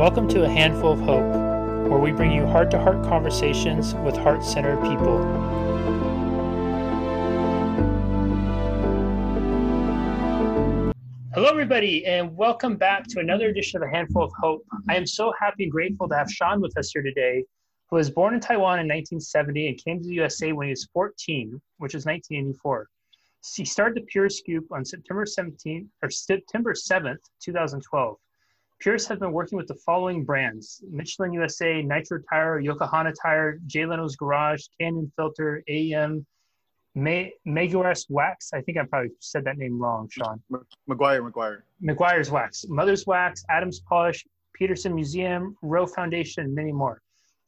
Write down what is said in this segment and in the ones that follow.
Welcome to A Handful of Hope, where we bring you heart to heart conversations with heart centered people. Hello, everybody, and welcome back to another edition of A Handful of Hope. I am so happy and grateful to have Sean with us here today, who was born in Taiwan in 1970 and came to the USA when he was 14, which is 1984. He started the Purist Group on September 17th or September 7th, 2012. Purist has been working with the following brands Michelin USA, Nitro Tire, Yokohama Tire, Jay Leno's Garage, K&N Filter, AEM, May, Meguiar's Wax. I think I probably said that name wrong, Sean. McGuire, McGuire. McGuire's Wax, Mother's Wax, Adams Polish, Petersen Museum, Rowe Foundation, and many more.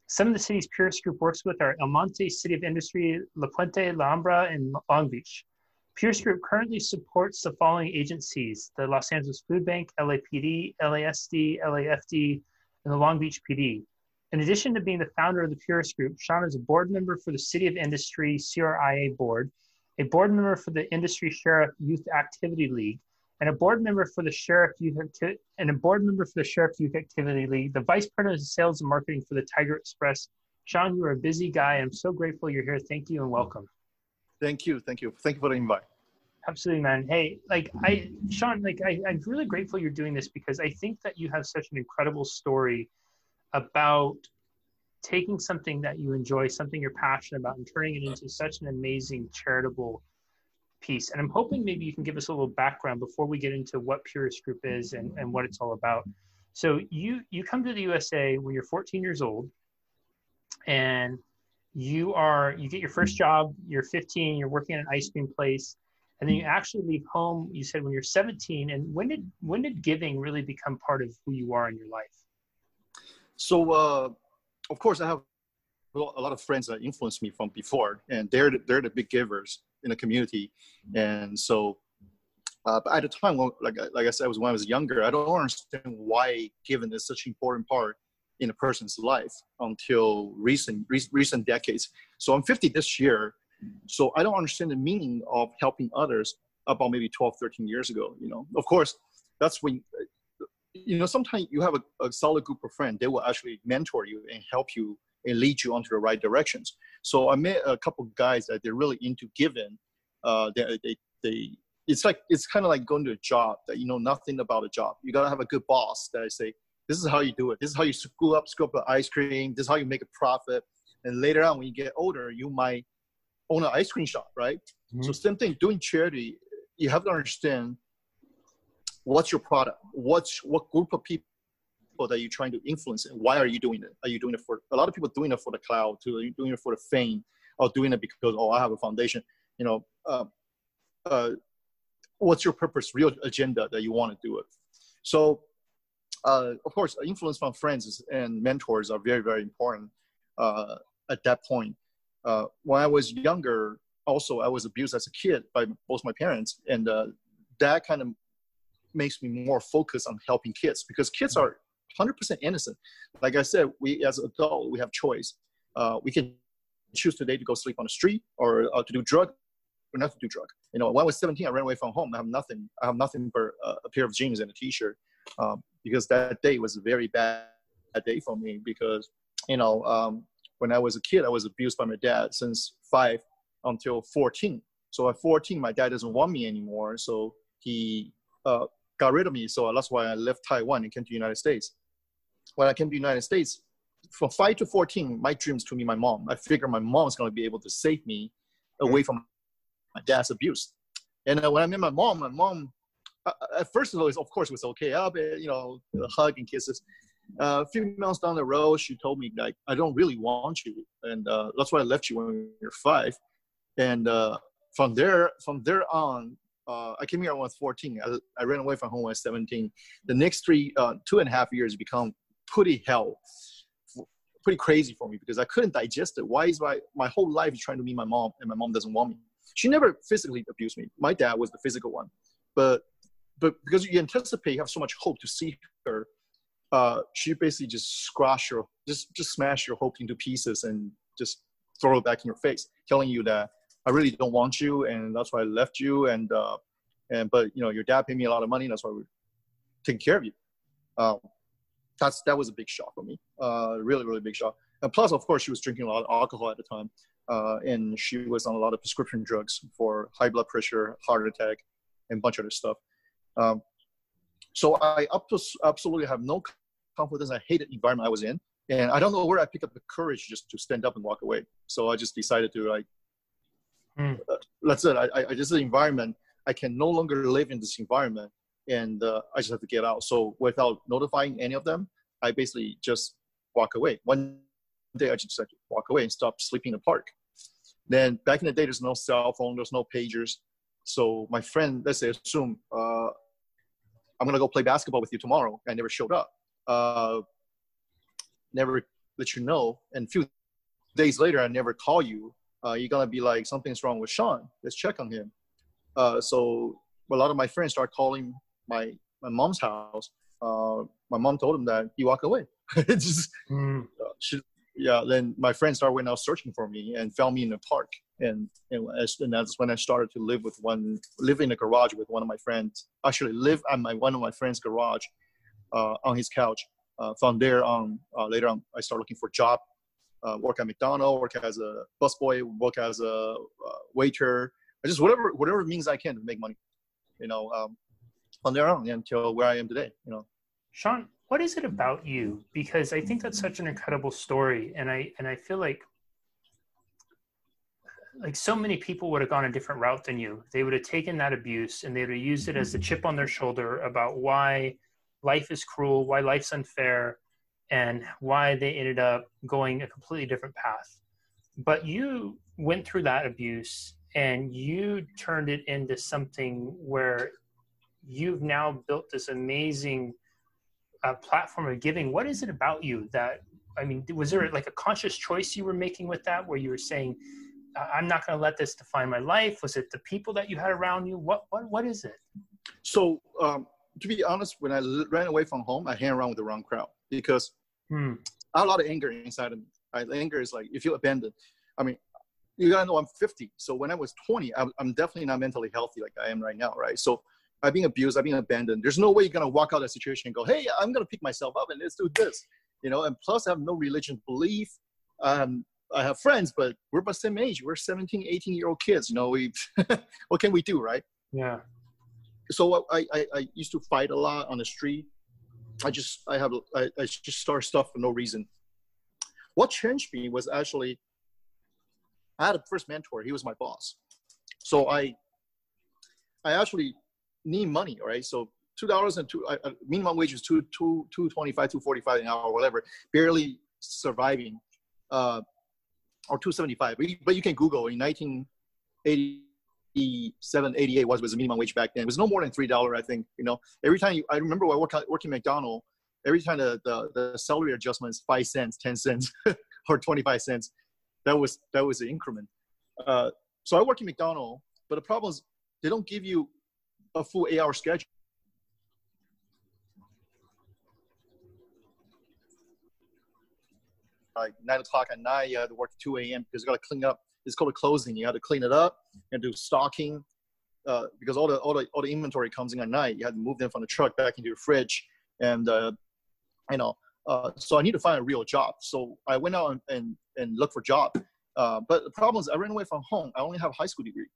Some of the cities Purist Group works with are El Monte, City of Industry, La Puente, La Habra, and Long Beach. Purist Group currently supports the following agencies the Los Angeles Food Bank, LAPD, LASD, LAFD, and the Long Beach PD. In addition to being the founder of the Purist Group, Sean is a board member for the City of Industry CRIA board, a board member for the Industry Sheriff Youth Activity League, and a board member for the Sheriff Youth and a board member for the Sheriff Youth Activity League, the vice president of sales and marketing for the Tiger Express. Sean, you are a busy guy. I'm so grateful you're here. Thank you and welcome. Thank you, thank you, thank you for the invite. Absolutely, man. Hey, like I, Sean, like I, I'm really grateful you're doing this because I think that you have such an incredible story about taking something that you enjoy, something you're passionate about, and turning it into such an amazing charitable piece. And I'm hoping maybe you can give us a little background before we get into what Purist Group is and, and what it's all about. So you you come to the USA when you're 14 years old, and you are you get your first job. You're 15. You're working at an ice cream place, and then you actually leave home. You said when you're 17. And when did when did giving really become part of who you are in your life? So, uh, of course, I have a lot of friends that influenced me from before, and they're the, they're the big givers in the community. And so, uh, but at the time, like like I said, was when I was younger. I don't understand why giving is such an important part in a person's life until recent re- recent decades. So I'm 50 this year, so I don't understand the meaning of helping others about maybe 12, 13 years ago. You know, of course, that's when you know sometimes you have a, a solid group of friends. They will actually mentor you and help you and lead you onto the right directions. So I met a couple guys that they're really into giving. Uh, they, they, they it's like it's kind of like going to a job that you know nothing about a job. You gotta have a good boss that I say, this is how you do it. This is how you screw up, scoop up ice cream. This is how you make a profit. And later on, when you get older, you might own an ice cream shop, right? Mm-hmm. So same thing, doing charity, you have to understand what's your product, what's what group of people that you're trying to influence, and why are you doing it? Are you doing it for a lot of people doing it for the cloud, too? Are you doing it for the fame, or doing it because oh I have a foundation? You know, uh, uh, what's your purpose, real agenda that you want to do it? So, uh, of course, influence from friends and mentors are very very important uh, at that point. Uh, when I was younger, also I was abused as a kid by both my parents, and uh, that kind of makes me more focused on helping kids because kids are 100% innocent. Like I said, we as adult we have choice. Uh, we can choose today to go sleep on the street or uh, to do drug or not to do drug. You know, when I was 17, I ran away from home. I have nothing. I have nothing but a pair of jeans and a T-shirt um, because that day was a very bad day for me because you know um, when I was a kid, I was abused by my dad since five until 14. So at 14, my dad doesn't want me anymore. So he uh, got rid of me. So that's why I left Taiwan and came to the United States. When I came to the United States, from five to 14, my dreams to me, my mom. I figured my mom's going to be able to save me away from my dad's abuse. And uh, when I met my mom, my mom, uh, first of all, of course, it was okay. Be, you know, hug and kisses. Uh, a few months down the road, she told me like, I don't really want you, and uh, that's why I left you when you're five. And uh, from there, from there on, uh, I came here when I was 14. I, I, ran away from home when I was 17. The next three, uh, two and a half years become pretty hell, pretty crazy for me because I couldn't digest it. Why is my, my whole life trying to meet my mom and my mom doesn't want me? She never physically abused me. My dad was the physical one. But, but because you anticipate, you have so much hope to see her, uh, she basically just squash your, just, just smash your hope into pieces and just throw it back in your face, telling you that I really don't want you, and that's why I left you. And uh, and but you know, your dad paid me a lot of money. That's why we're taking care of you. Um, that's that was a big shock for me. Uh, really, really big shock. And plus, of course, she was drinking a lot of alcohol at the time, uh, and she was on a lot of prescription drugs for high blood pressure, heart attack, and a bunch of other stuff. Um, so I absolutely have no confidence. I hated the environment I was in, and I don't know where I picked up the courage just to stand up and walk away. So I just decided to like, mm. uh, that's it. I, I, this is the environment. I can no longer live in this environment, and uh, I just have to get out. So without notifying any of them, I basically just walk away. One day I just to walk away and stop sleeping in the park. Then back in the day, there's no cell phone, there's no pagers. So my friend, let's say, assume uh, I'm gonna go play basketball with you tomorrow. I never showed up. Uh, never let you know. And a few days later, I never call you. Uh, you're gonna be like, something's wrong with Sean. Let's check on him. Uh, so a lot of my friends start calling my my mom's house. Uh, my mom told him that he walked away. just, mm. she, yeah. Then my friends started went out searching for me and found me in the park. And and, and that's when I started to live with one, live in a garage with one of my friends. Actually, live at my one of my friends' garage uh, on his couch uh, from there on, uh, later on, I started looking for job, uh, work at McDonald's, work as a busboy, work as a uh, waiter, just whatever whatever means I can to make money. You know, um, from there on until where I am today. You know, Sean, what is it about you? Because I think that's such an incredible story, and I and I feel like like so many people would have gone a different route than you. They would have taken that abuse and they would have used it as a chip on their shoulder about why life is cruel, why life's unfair, and why they ended up going a completely different path. But you went through that abuse and you turned it into something where you've now built this amazing uh, platform of giving. What is it about you that, I mean, was there like a conscious choice you were making with that where you were saying, I'm not going to let this define my life? Was it the people that you had around you? What, what, what is it? So, um, to be honest, when I ran away from home, I hang around with the wrong crowd because hmm. I have a lot of anger inside of me. Right? Anger is like if you feel abandoned. I mean, you gotta know I'm 50. So when I was 20, I'm, I'm definitely not mentally healthy like I am right now, right? So Uh, I've been abused, uh, I've been abandoned. There's no way you're gonna walk out of that situation and go, hey, I'm gonna pick myself up and let's do this, you know. And plus, I have no religion belief. Um, I have friends, but we're about the same age. We're 17, 18 year old kids. You know, we what can we do, right? Yeah so uh, I, I, I used to fight a lot on the street. I just I have I, I just start stuff for no reason. What changed me was actually I had a first mentor. He was my boss. So I I actually need money, right? So two dollars and two uh, minimum wage is two two two twenty five, two forty five an hour, whatever. Barely surviving, uh, or two seventy five. But you can Google in nineteen eighty 87, 88 was was the minimum wage back then. It was no more than three dollar, I think. You know, every time you, I remember I work working McDonald, every time the, the, the salary adjustment is five cents, ten cents, or twenty five cents. That was that was the increment. Uh, so I work in McDonald, but the problem is they don't give you a full eight hour schedule. Like nine o'clock at night, you have to work 2 a.m. because you got to clean up it's called a closing. You have to clean it up and do stocking uh, because all the all the all the inventory comes in at night. You have to move them from the truck back into your fridge, and uh, you know. Uh, so I need to find a real job. So I went out and and, and looked for job. Uh, but the problem is I ran away from home. I only have a high school degree,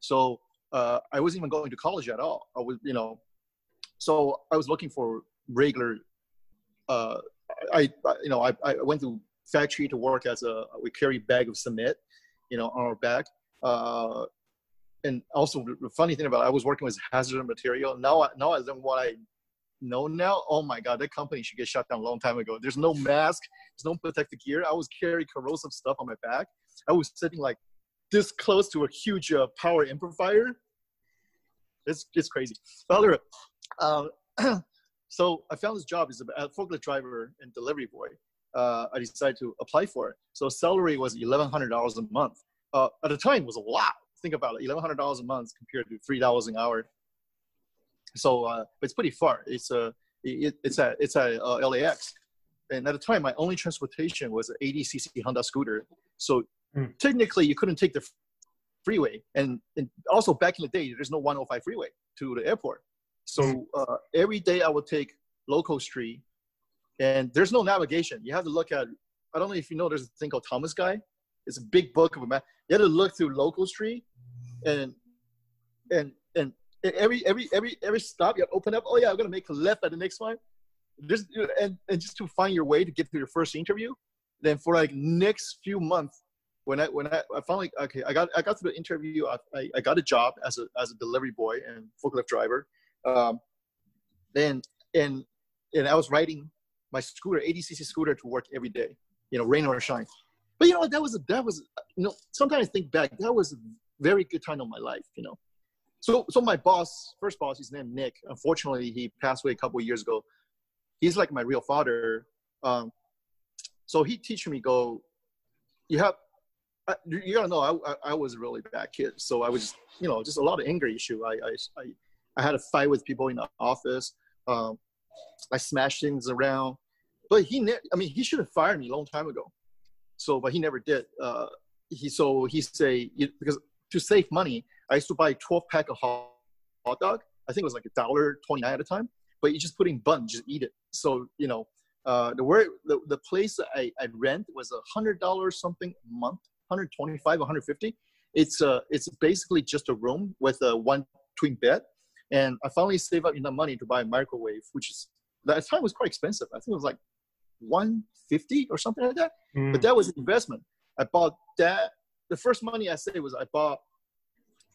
so uh, I wasn't even going to college at all. I was, you know, so I was looking for regular. Uh, I, I you know I, I went to factory to work as a we carry bag of cement you know, on our back. Uh, and also the funny thing about it, I was working with hazardous material. Now, now I learn what I know now. Oh my God, that company should get shut down a long time ago. There's no mask, there's no protective gear. I was carrying corrosive stuff on my back. I was sitting like this close to a huge uh, power amplifier. It's it's crazy. But um, so I found this job as a forklift driver and delivery boy uh, I decided to apply for it. So salary was eleven hundred dollars a month. Uh, at the time, was a lot. Think about it, eleven hundred dollars a month compared to three dollars an hour. So, uh, it's pretty far. It's a uh, it, it's a it's a uh, LAX, and at the time, my only transportation was an 80cc Honda scooter. So mm. technically, you couldn't take the freeway, and, and also back in the day, there's no 105 freeway to the airport. So uh, every day, I would take local street and there's no navigation. You have to look at. I don't know if you know. There's a thing called Thomas Guide. It's a big book of a map. You have to look through local street, and and and every every every every stop you open up. Oh yeah, I'm gonna make a left at the next one. Just and and just to find your way to get to your first interview. Then for like next few months, when I when I, I finally okay, I got I got the interview. I, I, I got a job as a as a delivery boy and forklift driver. Um, then and and I was riding my scooter, 80cc scooter, to work every day. You know, rain or shine. But you know, that was a, that was you know. Sometimes I think back, that was a very good time of my life. You know, so so my boss, first boss, his name Nick. Unfortunately, he passed away a couple years ago. He's like my real father. Um, so he teach me go. You have I, you gotta know I, I, was a really bad kid so i was you know just a lot of anger issue. I i i, I had a fight with people in the office. Um, i smashed things around but he ne- i mean he should have fired me a long time ago. So but he never did. Uh, he so he say because to save money i used to buy 12 pack of hot, hot dog. I think it was like a dollar 29 at a time but you just put in bun just eat it. So you know uh, the where the, the place I, I rent was a hundred dollars something a month 125, 150. It's uh, it's basically just a room with a one twin bed. And I finally saved up enough money to buy a microwave, which is that time was quite expensive. I think it was like 150 or something like that. Mm. But that was an investment. I bought that. The first money I saved was I bought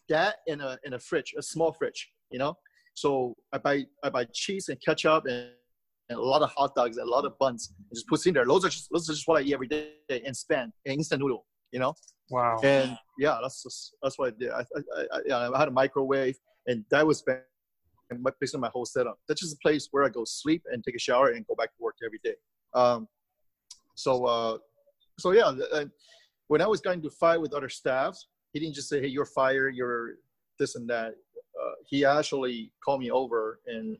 that in a in a fridge, a small fridge, you know. So I buy I buy cheese and ketchup and, and a lot of hot dogs and a lot of buns and just put in there. Those are just those are just what I eat every day and spend an instant noodle you know. Wow. And yeah, that's just, that's what I did. I, I, I, I had a microwave, and that was basically my whole setup. That's just a place where I go sleep and take a shower and go back to work every day. Um, so uh, so yeah, when I was going to fight with other staffs, he didn't just say, "Hey, you're fired. You're this and that." Uh, he actually called me over and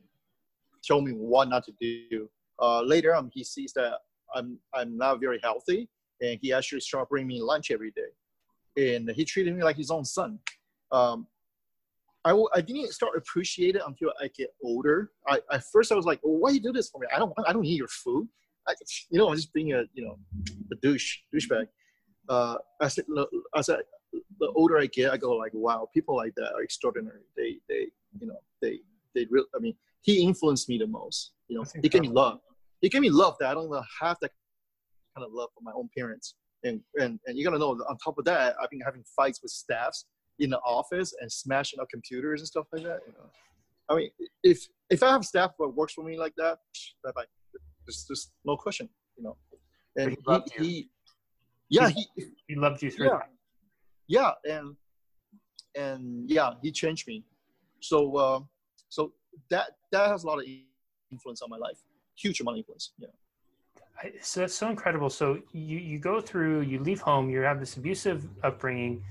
told me what not to do. Uh, later on, he sees that I'm I'm not very healthy, and he actually started bringing me lunch every day, and he treated me like his own son. Um, I w- I didn't start appreciate it until I get older. I at first I was like, well, why you do this for me? I don't I don't need your food. I, you know, I'm just being a you know a douche douchebag. Uh, I said I said the older I get, I go like, wow, people like that are extraordinary. They they you know they they real. I mean, he influenced me the most. You know, he gave me love. He gave me love that I don't even have that kind of love for my own parents. And, and, and you gotta know, on top of that, I've been having fights with staffs in the office and smashing up computers and stuff like that. You know, I mean, if if I have staff that works for me like that, bye bye. There's just no question, you know. And he, he, yeah, he, he loved you through yeah, yeah, and and yeah, he changed me. So uh, so that that has a lot of influence on my life, huge amount of influence. Yeah so that's so incredible. So you you go through, you leave home, you have this abusive mm-hmm. upbringing,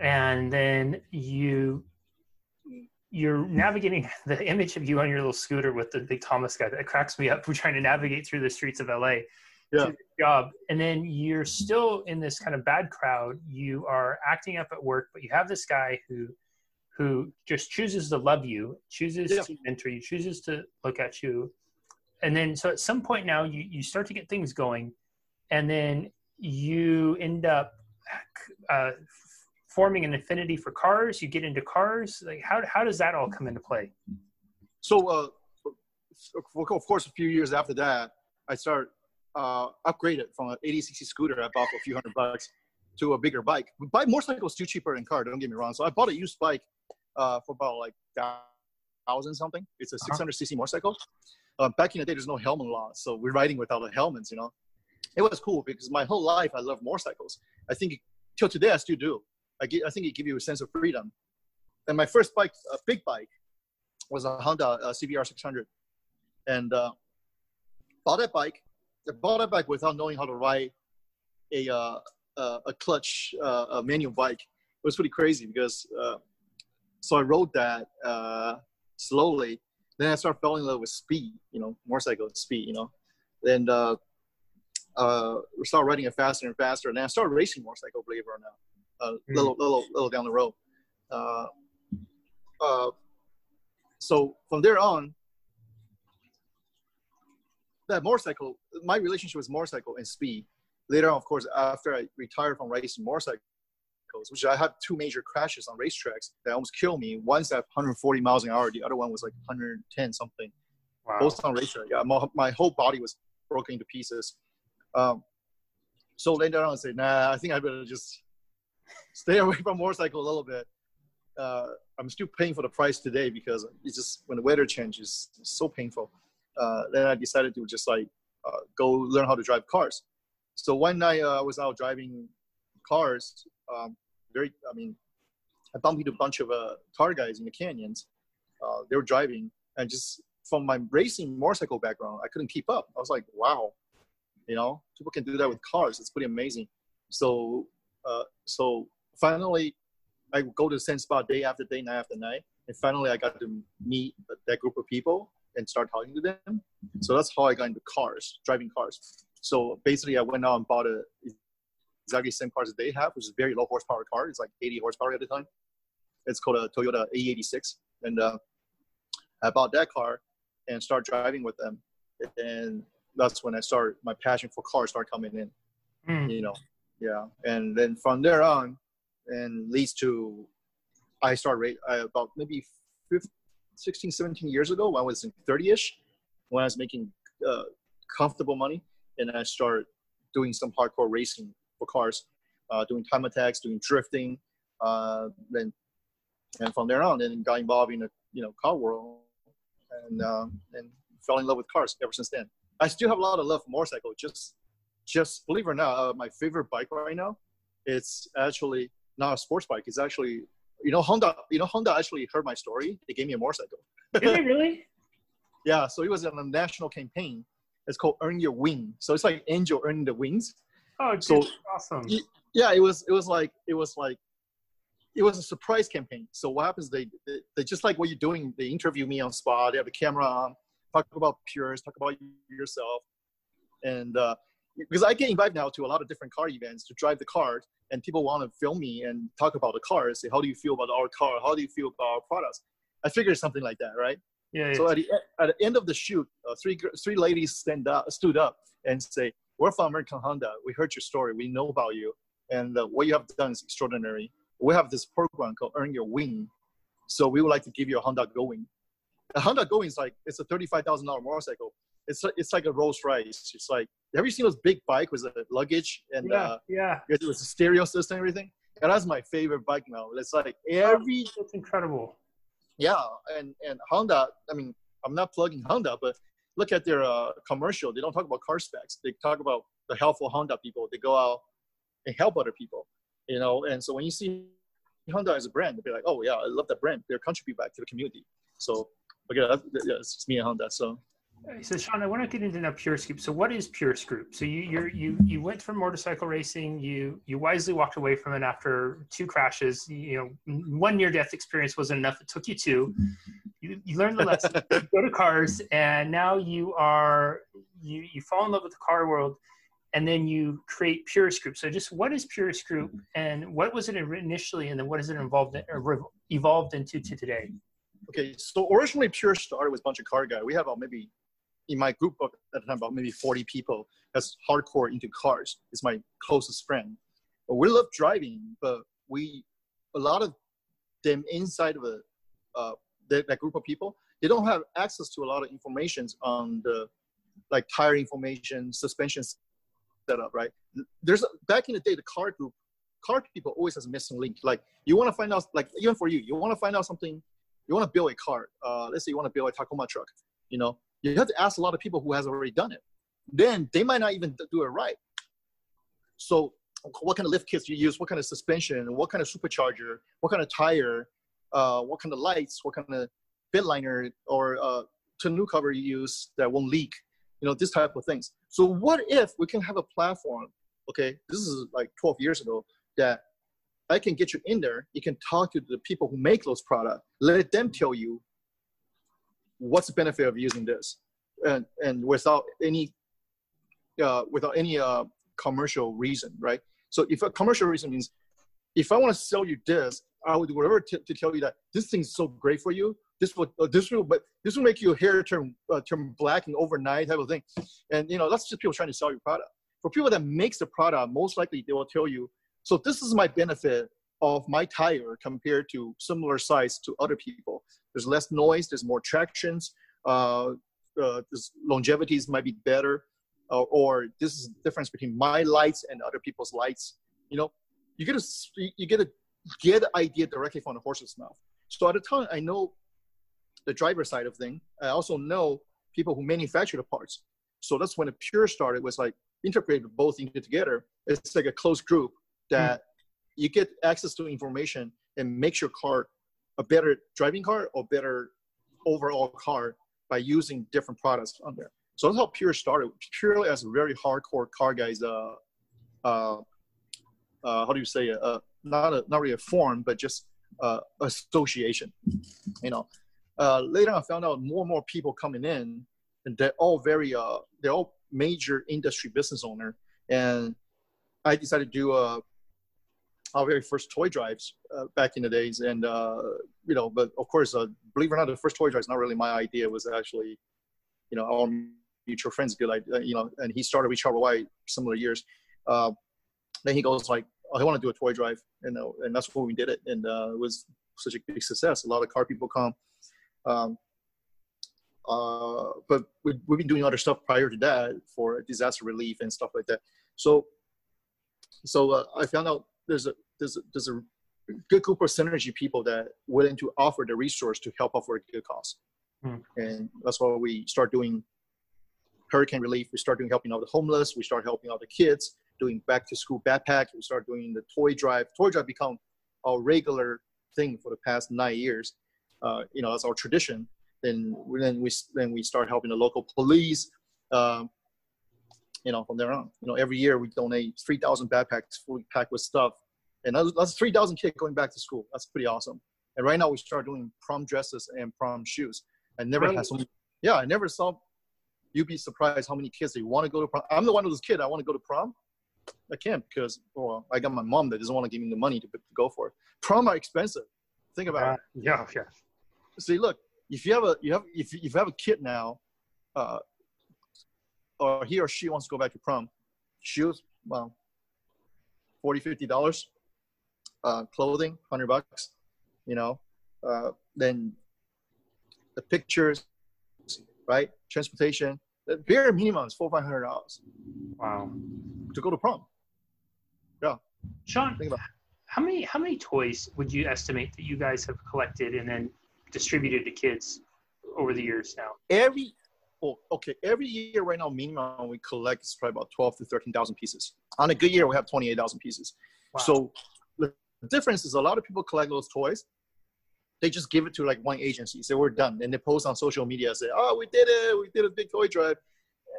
and then you you're navigating the image of you on your little scooter with the big Thomas Guide that cracks me up. We're trying to navigate through the streets of LA. Yeah. job, and then you're still in this kind of bad crowd. You are acting up at work, but you have this guy who who just chooses to love you, chooses yeah. to mentor you, chooses to look at you and then so at some point now you, you start to get things going and then you end up uh, forming an affinity for cars. You get into cars. Like how, how does that all come into play? So uh, of course a few years after that i start uh, upgraded from an 80cc scooter i bought for a few hundred bucks to a bigger bike. Buy motorcycles too cheaper than car don't get me wrong. So i bought a used bike uh, for about like thousand something. It's a 600cc uh-huh. motorcycle uh, back in the day, there's no helmet law, so we're riding without the helmets. You know, it was cool because my whole life I love motorcycles. I think till today I still do. I, get, I think it gives you a sense of freedom. And my first bike, a big bike, was a Honda uh, CBR 600, and uh, bought that bike. I bought that bike without knowing how to ride a uh, a clutch uh, a manual bike. It was pretty crazy because uh, so I rode that uh, slowly then I started falling in love with speed, you know, motorcycle speed, you know. And uh, uh, we started riding it faster and faster. And then I started racing motorcycle, believe it or not, a uh, mm. little, little, little down the road. Uh, uh, so from there on, that motorcycle, my relationship with motorcycle and speed. Later on, of course, after I retired from racing which I had two major crashes on racetracks that almost killed me. One's at 140 miles an hour, the other one was like 110 something. Wow. Both on racetrack. Yeah, my, my whole body was broken into pieces. Um, so later on, I said, nah, I think I better just stay away from motorcycle a little bit. Uh, I'm still paying for the price today because it's just when the weather changes, it's so painful. Uh, then I decided to just like uh, go learn how to drive cars. So one night uh, I was out driving cars. Um, very, I mean, I bumped into a bunch of uh, car guys in the canyons. Uh, they were driving, and just from my racing motorcycle background, I couldn't keep up. I was like, wow, you know, people can do that with cars. It's pretty amazing. So, uh, so finally, I go to the same spot day after day, night after night, and finally I got to meet that group of people and start talking to them. So that's how I got into cars, driving cars. So basically, I went out and bought a exactly the same cars that they have, which is a very low horsepower car. It's like 80 horsepower at the time. It's called a Toyota AE86, and uh, I bought that car and start driving with them. And that's when I started my passion for cars start coming in. Mm. You know, yeah. And then from there on, and leads to I started about maybe 15, 16, 17 years ago when I was in 30ish, when I was making uh, comfortable money, and I started doing some hardcore racing for cars, uh, doing time attacks, doing drifting, uh, then and from there on, then got involved in the you know car world, and um, and fell in love with cars ever since then. I still have a lot of love for motorcycle. Just just believe it or not, uh, my favorite bike right now, it's actually not a sports bike. It's actually you know Honda. You know Honda actually heard my story. They gave me a motorcycle. Really, really? yeah. So it was on a national campaign. It's called Earn Your Wing. So it's like angel earning the wings. Oh, so awesome. Yeah, it was. It was like it was like it was a surprise campaign. So what happens? They, they, they just like what you're doing. They interview me on spot. They have the camera on, talk about Pures, talk about yourself, and uh, because I get invited now to a lot of different car events to drive the car, and people want to film me and talk about the car. Say, how do you feel about our car? How do you feel about our products? I figured something like that, right? Yeah. yeah. So at the, at the end of the shoot, uh, three three ladies stand up, stood up, and say, "We're from American Honda. We heard your story. We know about you, and uh, what you have done is extraordinary. We have this program called Earn Your Wing, so we would like to give you a Honda Gold Wing. A Honda Gold Wing is like it's a thirty-five thousand dollar motorcycle. It's it's like a Rolls Royce. It's like have you seen those big bike with the luggage and yeah, uh, yeah, with a stereo system and everything? And that's my favorite bike now. It's like every. It's incredible. Yeah, and and Honda. I mean, I'm not plugging Honda, but look at their uh, commercial. They don't talk about car specs. They talk about the helpful Honda people. They go out and help other people. You know, and so when you see Honda as a brand, they'll be like, "Oh yeah, I love that brand. They're contribute back to the community." So, yeah, yeah it's me and Honda. So so Sean, I want to get into now Purist Group. So what is Purist Group? So you you you you went from motorcycle racing. You you wisely walked away from it after two crashes. You know, one near death experience wasn't enough. It took you two. You, you learned the lesson. you go to cars, and now you are you you fall in love with the car world, and then you create Purist Group. So just what is Purist Group, and what was it initially, and then what has it evolved uh, evolved into to today? Okay, so originally Pure started with a bunch of car guys. We have about maybe in my group of at the time about maybe 40 people that's hardcore into cars. is my closest friend. But we love driving, but we a lot of them inside of a uh, that, that group of people they don't have access to a lot of information on the like tire information, suspension setup, right? There's back in the day the car group, car people always has a missing link. Like you want to find out, like even for you, you want to find out something. You want to build a car. Uh, let's say you want to build a Tacoma truck. You know, you have to ask a lot of people who has already done it. Then they might not even do it right. So what kind of lift kits you use, what kind of suspension, what kind of supercharger, what kind of tire, uh, what kind of lights, what kind of bed liner or uh, tonneau cover you use that won't leak, you know, this type of things. So what if we can have a platform, okay, this is like 12 years ago, that I can get you in there, you can talk to the people who make those products, let them tell you what's the benefit of using this? And and without any uh, without any uh, commercial reason right? So if a commercial reason means if i want to sell you this i would do whatever to, to tell you that this thing is so great for you this will uh, this will but this will make your hair turn uh, turn black and overnight type of thing. And you know that's just people trying to sell your product. For people that makes the product most likely they will tell you so this is my benefit of my tire compared to similar size to other people there's less noise there's more tractions uh, uh, longevities might be better uh, or this is the difference between my lights and other people's lights you know you get a you get a get the idea directly from the horse's mouth so at the time i know the driver side of thing. I also know people who manufacture the parts. So that's when the Pure started was like integrated both into together. It's like a closed group that mm. You get access to information and makes your car a better driving car or better overall car by using different products on there. So that's how Pure started. Purely as a very hardcore car guys, uh, uh, uh, how do you say? Uh, not a, not really a form, but just uh, association. You know, uh, later I found out more and more people coming in, and they're all very uh, they're all major industry business owner, and I decided to do uh, our very first toy drives uh, back in the days, and uh, you know, but of course, uh, believe it or not, the first toy drive is not really my idea. It was actually, you know, our mutual friends good idea, you know, and he started with Charlie White similar years. Uh, then he goes like, oh, I want to do a toy drive, and uh, and that's when we did it, and uh, it was such a big success. A lot of car people come. Um, uh, but we, we've been doing other stuff prior to that for disaster relief and stuff like that. So, so uh, I found out there's a there's a, there's a good group of synergy people that willing to offer the resource to help out for a good cause, mm. and that's why we start doing hurricane relief. We start doing helping out the homeless. We start helping out the kids, doing back to school backpack. We start doing the toy drive. Toy drive become our regular thing for the past nine years uh, you know, as our tradition, then then we then we start helping the local police. Um, you know, from there on, you know, every year we donate 3,000 backpacks fully packed with stuff, and that's, that's 3,000 kids going back to school. That's pretty awesome. And right now we start doing prom dresses and prom shoes. I never really? had so many. Yeah, I never saw. You'd be surprised how many kids they want to go to prom. I'm the one of those kids. I want to go to prom. I can't because well, I got my mom that doesn't want to give me the money to, to go for it. Prom are expensive. Think about uh, it. Yeah, yeah see, look, if you have a you have if you have a kid now, uh, or he or she wants to go back to prom, shoes, well, 40 50 dollars, uh, clothing, hundred bucks, you know, uh, then the pictures, right, transportation, the bare minimum is four five hundred dollars. Wow, to go to prom. Yeah, Sean, think about. How many how many toys would you estimate that you guys have collected and then distributed to kids over the years now? Every well, okay, every year right now, minimum we collect is probably about twelve to thirteen thousand pieces. On a good year, we have twenty eight thousand pieces. Wow. So the difference is a lot of people collect those toys. They just give it to like one agency, say we're done, and they post on social media, say, "Oh, we did it! We did a big toy drive,"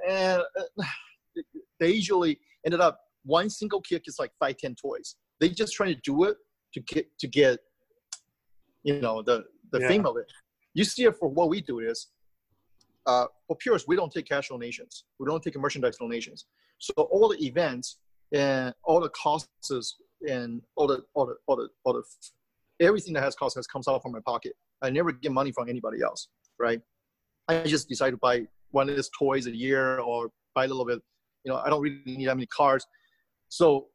and uh, they usually ended up one single kid gets like five, ten toys. They just trying to do it to get to get, you know, the the yeah. theme of it. You see it for what we do is, uh, for Purist, we don't take cash donations. We don't take merchandise donations. So all the events and all the costs and all the all the all the all the everything that has cost has comes out from my pocket. I never get money from anybody else, right? I just decide to buy one of these toys a year or buy a little bit. You know, I don't really need that many cars. So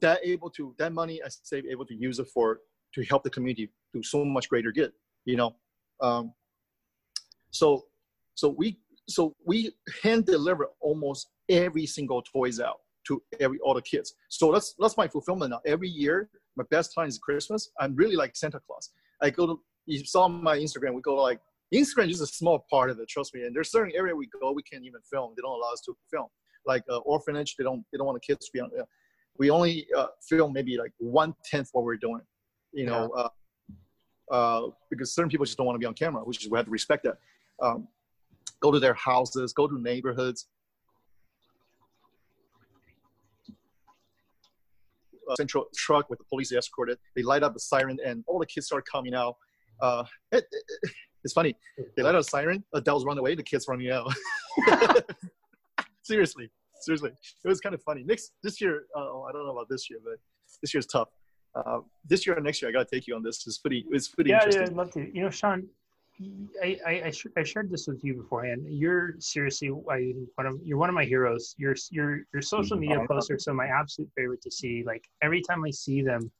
that able to that money I save able to use it for to help the community do so much greater good you know um, so so we so we hand deliver almost every single toys out to every all the kids so that's that's my fulfillment now every year my best time is christmas i'm really like santa claus i go to you saw my instagram we go like instagram is just a small part of it trust me and there's certain area we go we can't even film they don't allow us to film like uh, orphanage they don't they don't want the kids to be on uh, we only uh, film maybe like one tenth what we're doing you know yeah. uh, uh, because certain people just don't want to be on camera, which is we have to respect that. Um, go to their houses, go to neighborhoods. Uh, central truck with the police escorted. They light up the siren, and all the kids start coming out. Uh, it, it, it's funny. They light up a siren, adults run away, the kids running out. seriously, seriously, it was kind of funny. Next this year, uh, I don't know about this year, but this year's tough uh, this year or next year, I got to take you on this. It's pretty, it's pretty yeah, interesting. Yeah, I'd love to. You know, Sean, I, I, I, sh- I, shared this with you beforehand. You're seriously I, one of you're one of my heroes. Your your your social mm-hmm. media posts are some of my absolute favorite to see. Like every time I see them,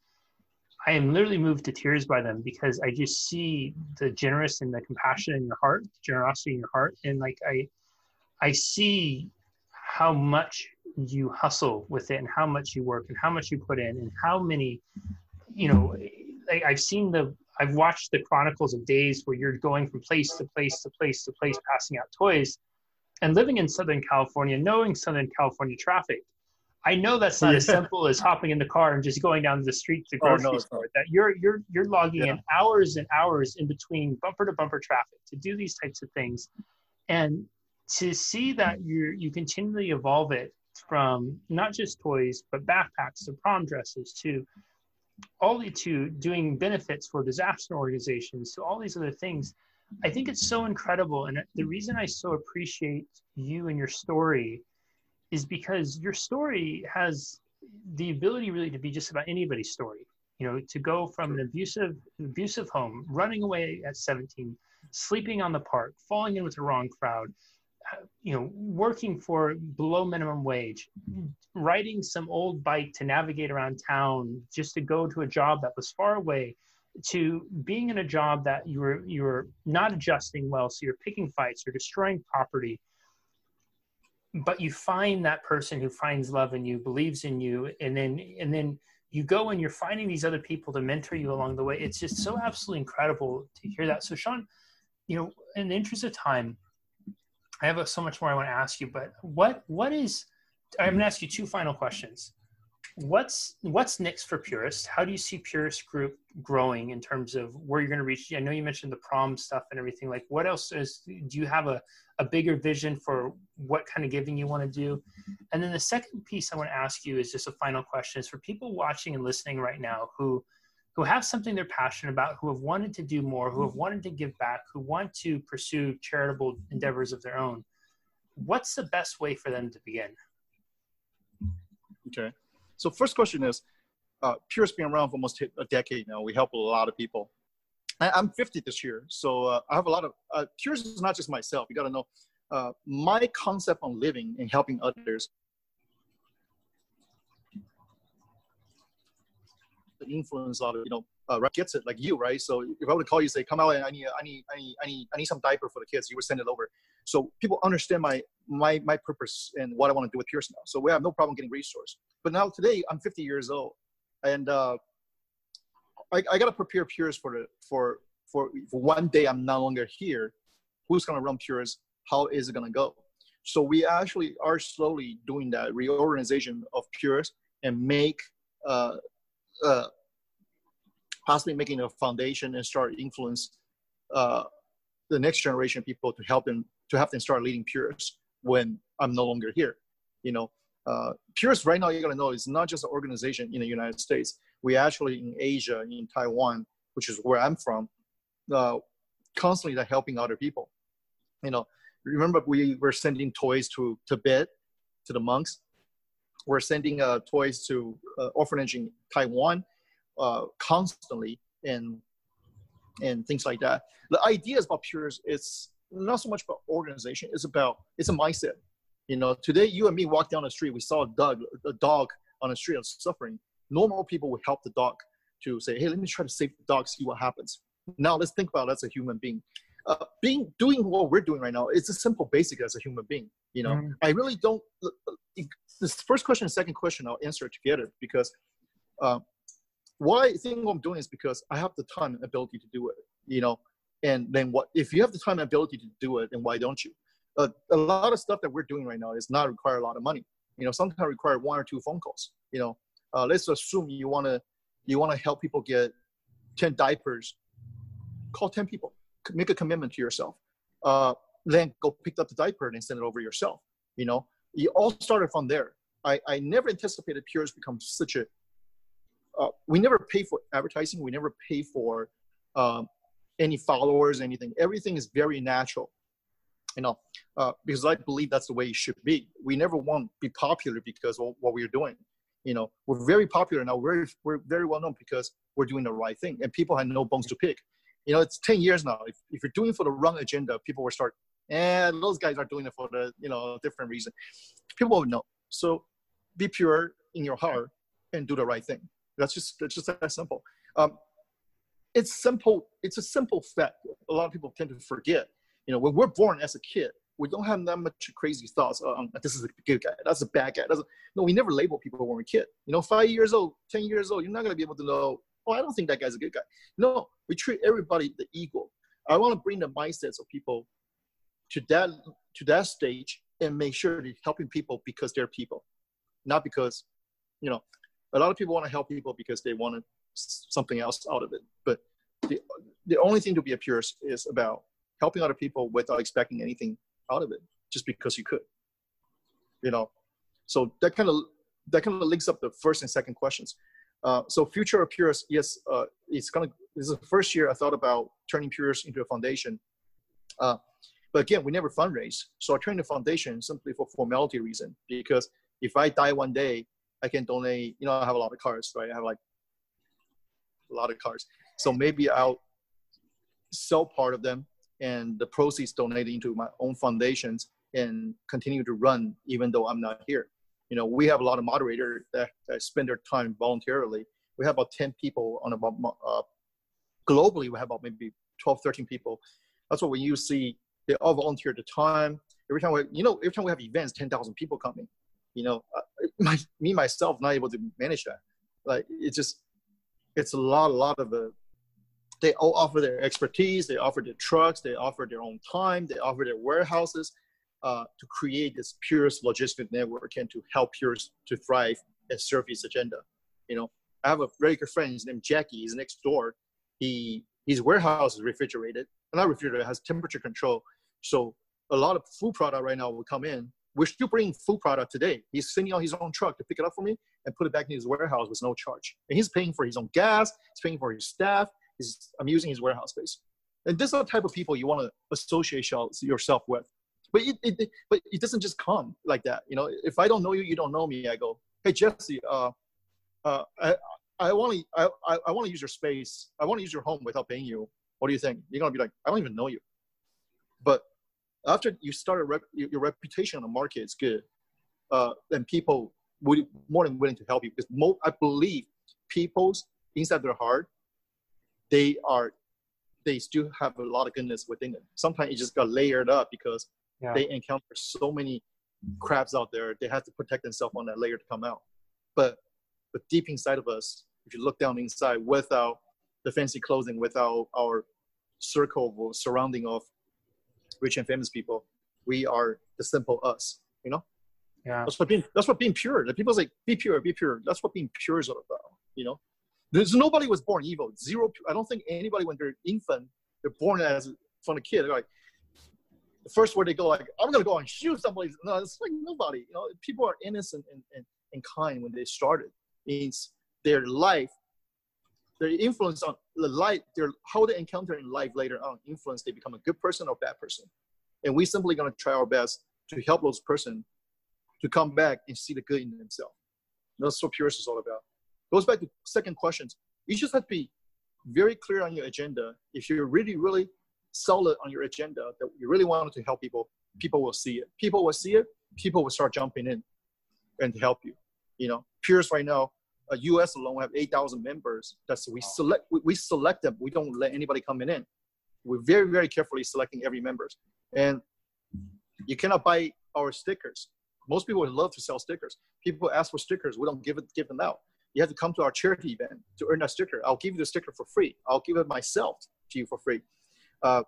I am literally moved to tears by them because I just see the generous and the compassion in your heart, the generosity in your heart, and like I I see how much you hustle with it and how much you work and how much you put in and how many you know I, I've seen the I've watched the chronicles of days where you're going from place to place to place to place, passing out toys. And living in Southern California, knowing Southern California traffic, I know that's not as simple as hopping in the car and just going down the street to grocery oh, no, store. That you're you're you're logging yeah. in hours and hours in between bumper to bumper traffic to do these types of things, and to see that you you continually evolve it from not just toys but backpacks to prom dresses to all the to doing benefits for disaster organizations to all these other things i think it's so incredible. And the reason i so appreciate you and your story is because your story has the ability really to be just about anybody's story. You know to go from an abusive abusive home running away at 17 sleeping on the park falling in with the wrong crowd you know, working for below minimum wage, riding some old bike to navigate around town just to go to a job that was far away, to being in a job that you were you were not adjusting well, so you're picking fights, you're destroying property. But you find that person who finds love in you, believes in you, and then and then you go and you're finding these other people to mentor you along the way. It's just so absolutely incredible to hear that. So Sean, you know, in the interest of time, I have so much more I want to ask you, but what what is I'm going to ask you two final questions. What's what's next for Purist? How do you see Purist Group growing in terms of where you're going to reach? I know you mentioned the prom stuff and everything. Like, what else is? Do you have a a bigger vision for what kind of giving you want to do? And then the second piece I want to ask you is just a final question: is for people watching and listening right now who who have something they're passionate about, who have wanted to do more, who have wanted to give back, who want to pursue charitable endeavors of their own, what's the best way for them to begin? Okay. So first question is, uh, Pure's been around for almost a decade now. We help a lot of people. I, am 50 this year, so uh, I have a lot of, uh, Pure's is not just myself. You got to know, uh, my concept on living and helping others the influence of you know uh, gets it like you right? So if i to call you say come out and i need i need i need i need, I need some diaper for the kids you would send it over. So people understand my my my purpose and what i want to do with Purist now. So we have no problem getting resource but now today i'm 50 years old and uh i, I got to prepare Purist for the for for for one day i'm no longer here. Who's going to run Purist? How is it going to go? So we actually are slowly doing that reorganization of Purist and make uh, uh, possibly making a foundation and start influence uh, the next generation of people to help them to have them start leading Purist when I'm no longer here. You know, uh, Purist right now you gotta know is not just an organization in the United States. We actually in Asia, in Taiwan, which is where I'm from, uh, constantly like helping other people. You know, remember we were sending toys to Tibet to the monks we're sending uh, toys to uh, orphanage in Taiwan uh, constantly and and things like that. The idea about Pures is not so much about organization. It's about it's a mindset. You know, today you and me walk down the street. We saw a dog, a dog on the street of suffering. Normal people would help the dog to say, "Hey, let me try to save the dog, see what happens." Now let's think about it as a human being. Uh, being doing what we're doing right now it's a simple basic as a human being you know mm. i really don't this first question and second question I'll answer together because uh, why I think what I'm doing is because I have the time and ability to do it, you know. And then what if you have the time and ability to do it, then why don't you? Uh, a lot of stuff that we're doing right now is not require a lot of money. You know, sometimes require one or two phone calls. You know, uh, let's assume you want to you want to help people get ten diapers. Call ten people. Make a commitment to yourself. Uh, then go pick up the diaper and send it over yourself. You know, it all started from there. I, I never anticipated Pures become such a. Uh, we never pay for advertising. We never pay for um, any followers, anything. Everything is very natural, you know, uh, because I believe that's the way it should be. We never want to be popular because of what we're doing. You know, we're very popular now. We're we're very well known because we're doing the right thing, and people have no bones to pick. You know, it's 10 years now. If, if you're doing for the wrong agenda, people will start, and those guys are doing it for the, you know, different reason. People will know. So be pure in your heart and do the right thing. That's just, that's just that simple. Um, it's simple. It's a simple fact. A lot of people tend to forget. You know, when we're born as a kid, we don't have that much crazy thoughts. Oh, um, this is a good guy. That's a bad guy. That's a, no, we never label people when we're a kid. You know, five years old, ten years old, you're not gonna be able to know. Oh, I don't think that guy's a good guy. No, we treat everybody the equal. I want to bring the mindsets of people to that to that stage and make sure they're helping people because they're people, not because, you know, a lot of people want to help people because they want something else out of it. But the the only thing to be a purist is about helping other people without expecting anything out of it just because you could you know so that kind of that kind of links up the first and second questions uh, so future of purist yes uh, it's gonna this is the first year i thought about turning purist into a foundation. Uh, but again we never fundraise. So i turned the foundation simply for formality reason because if i die one day i can donate you know i have a lot of cars right? I have like a lot of cars so maybe i'll sell part of them and the proceeds donated into my own foundations and continue to run even though I'm not here. You know, we have a lot of moderators that, that spend their time voluntarily. We have about 10 people on about, uh, globally, we have about maybe 12, 13 people. That's what when you see they all volunteer the time. Every time we, you know, every time we have events, 10,000 people coming, you know, uh, my, me, myself, not able to manage that. Like, it's just, it's a lot, a lot of the they all offer their expertise, they offer their trucks, they offer their own time, they offer their warehouses uh, to create this Purist logistic network and to help Purist to thrive and serve his agenda. You know, I have a very good friend, his name Jackie, he's next door. He his warehouse is refrigerated, and not refrigerated, has temperature control. So a lot of food product right now will come in. We're still bringing food product today. He's sending out his own truck to pick it up for me and put it back in his warehouse with no charge. And he's paying for his own gas, he's paying for his staff, He's, I'm using his warehouse space. And this is the type of people you want to associate yourself with. But it, it, but it doesn't just come like that. You know, if I don't know you, you don't know me. I go, hey Jesse, uh, uh, I, I want to, I, I want to use your space. I want to use your home without paying you. What do you think? You're gonna be like, I don't even know you. But after you start a rep, your reputation on the market is good, uh, then people would more than willing to help you because mo- I believe people's inside their heart they are they still have a lot of goodness within them. Sometimes it just got layered up because yeah. they encounter so many crabs out there. They have to protect themselves on that layer to come out. But but deep inside of us, if you look down inside without the fancy clothing, without our circle surrounding of rich and famous people, we are the simple us. You know. Yeah. That's what being that's what being pure. The people say be pure, be pure. That's what being pure is all about. You know. There's nobody was born evil. Zero. I don't think anybody when they're infant, they're born as from a kid. They're like first word they go like, I'm gonna go and shoot somebody. No, it's like nobody. You know, people are innocent and, and, and kind when they started. Means their life, their influence on the life, their how they encounter in life later on influence they become a good person or bad person. And we simply gonna try our best to help those person to come back and see the good in themselves. That's what Purist is all about goes back to second questions. You just have to be very clear on your agenda. If you're really, really solid on your agenda that you really wanted to help people, people will see it. People will see it. People will start jumping in and help you. You know, peers right now, uh, U.S. alone we have 8,000 members. That's we select. We, we select them. We don't let anybody coming in. We're very, very carefully selecting every members, and you cannot buy our stickers. Most people would love to sell stickers. People ask for stickers. We don't give it, give them out you have to come to our charity event to earn a sticker. I'll give you the sticker for free. I'll give it myself to you for free. Uh,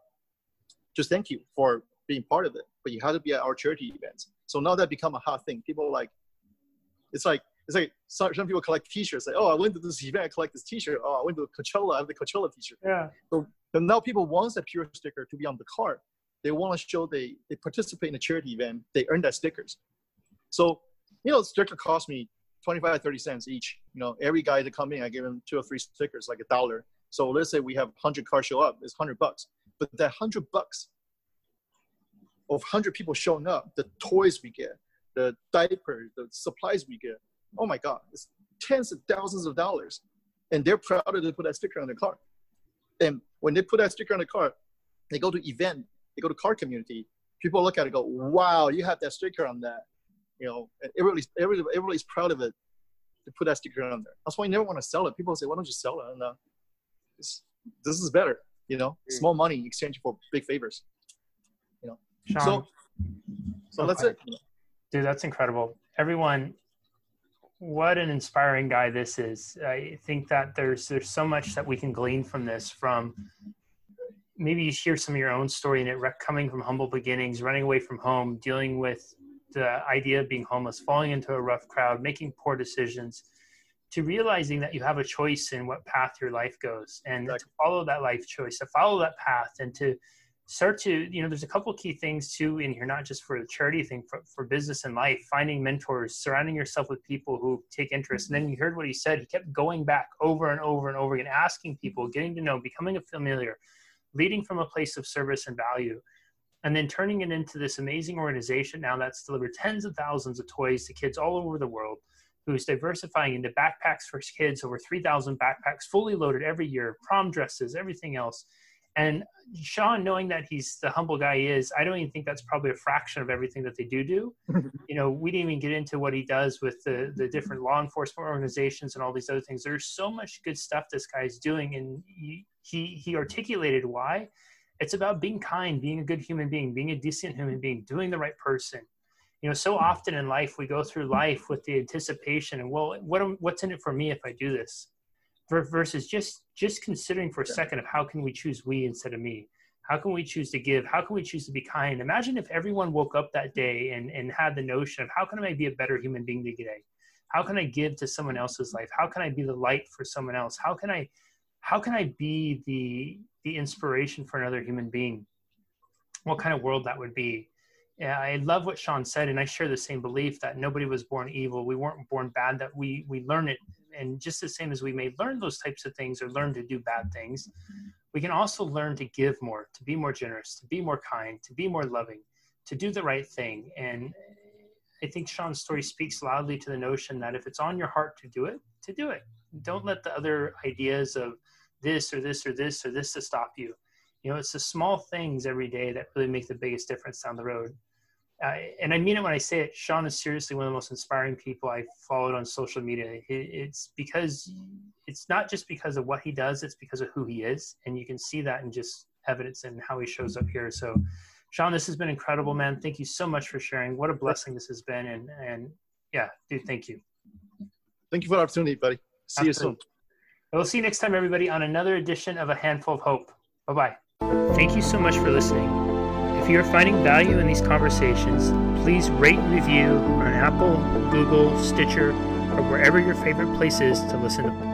just thank you for being part of it. But you have to be at our charity events. So now that become a hot thing. People like, it's like it's like some, some people collect T-shirts. Like, oh, I went to this event, I collect this T-shirt. Oh, I went to Coachella, I have the Coachella T-shirt. Yeah. So, so now people want that pure sticker to be on the card. They want to show they they participate in a charity event. They earn that stickers. So you know, sticker cost me 25, 30 cents each. You know, every guy that come in, I give him two or three stickers, like a dollar. So let's say we have 100 cars show up, it's 100 bucks. But that 100 bucks of 100 people showing up, the toys we get, the diapers, the supplies we get, oh my God, it's tens of thousands of dollars. And they're proud to put that sticker on their car. And when they put that sticker on the car, they go to event, they go to car community. People look at it, go, "Wow, you have that sticker on that," you know. Everybody's everybody, everybody's proud of it to put that sticker on there. That's why you never want to sell it. People say, "Why don't you sell it?" And uh, this is better, you know. Mm. Small money in exchange for big favors, you know. Sean, so, so okay. that's it. Dude, that's incredible. Everyone, what an inspiring guy this is. I think that there's there's so much that we can glean from this. From maybe you hear some of your own story in it, coming from humble beginnings, running away from home, dealing with the idea of being homeless, falling into a rough crowd, making poor decisions, to realizing that you have a choice in what path your life goes, and exactly. to follow that life choice, to follow that path, and to start to you know there's a couple key things too in here not just for the charity thing for, for business and life finding mentors surrounding yourself with people who take interest. And then mm-hmm. you heard what he said he kept going back over and over and over again asking people mm-hmm. getting to know becoming a familiar leading from a place of service and value and then turning it into this amazing organization now that's delivered tens of thousands of toys to kids all over the world who's diversifying into backpacks for kids over 3000 backpacks fully loaded every year prom dresses everything else and Sean, knowing that he's the humble guy he is, I don't even think that's probably a fraction of everything that they do do. you know, we didn't even get into what he does with the the different law enforcement organizations and all these other things. There's so much good stuff this guy's doing, and he he, he articulated why. It's about being kind, being a good human being, being a decent human being, doing the right person. You know, so often in life we go through life with the anticipation and well, what what's in it for me if I do this? versus just just considering for a second of how can we choose we instead of me? How can we choose to give? How can we choose to be kind? Imagine if everyone woke up that day and and had the notion of how can i be a better human being today? How can i give to someone else's life? How can i be the light for someone else? How can i how can i be the the inspiration for another human being? What kind of world that would be yeah, I love what Sean said, and I share the same belief that nobody was born evil. We weren't born bad. That we we learn it and just the same as we may learn those types of things or learn to do bad things we can also learn to give more to be more generous to be more kind to be more loving to do the right thing and i think sean's story speaks loudly to the notion that if it's on your heart to do it to do it don't let the other ideas of this or this or this or this to stop you you know it's the small things every day that really make the biggest difference down the road uh, and I mean it when I say it. Sean is seriously one of the most inspiring people I followed on social media. It, it's because it's not just because of what he does; it's because of who he is, and you can see that in just evidence and how he shows up here. So, Sean, this has been incredible, man. Thank you so much for sharing. What a blessing this has been, and and yeah, dude, thank you. Thank you for the opportunity, buddy. See Absolutely. you soon. We'll see you next time, everybody, on another edition of A Handful of Hope. Bye bye. Thank you so much for listening. If you are finding value in these conversations, please rate and review on Apple, Google, Stitcher, or wherever your favorite place is to listen to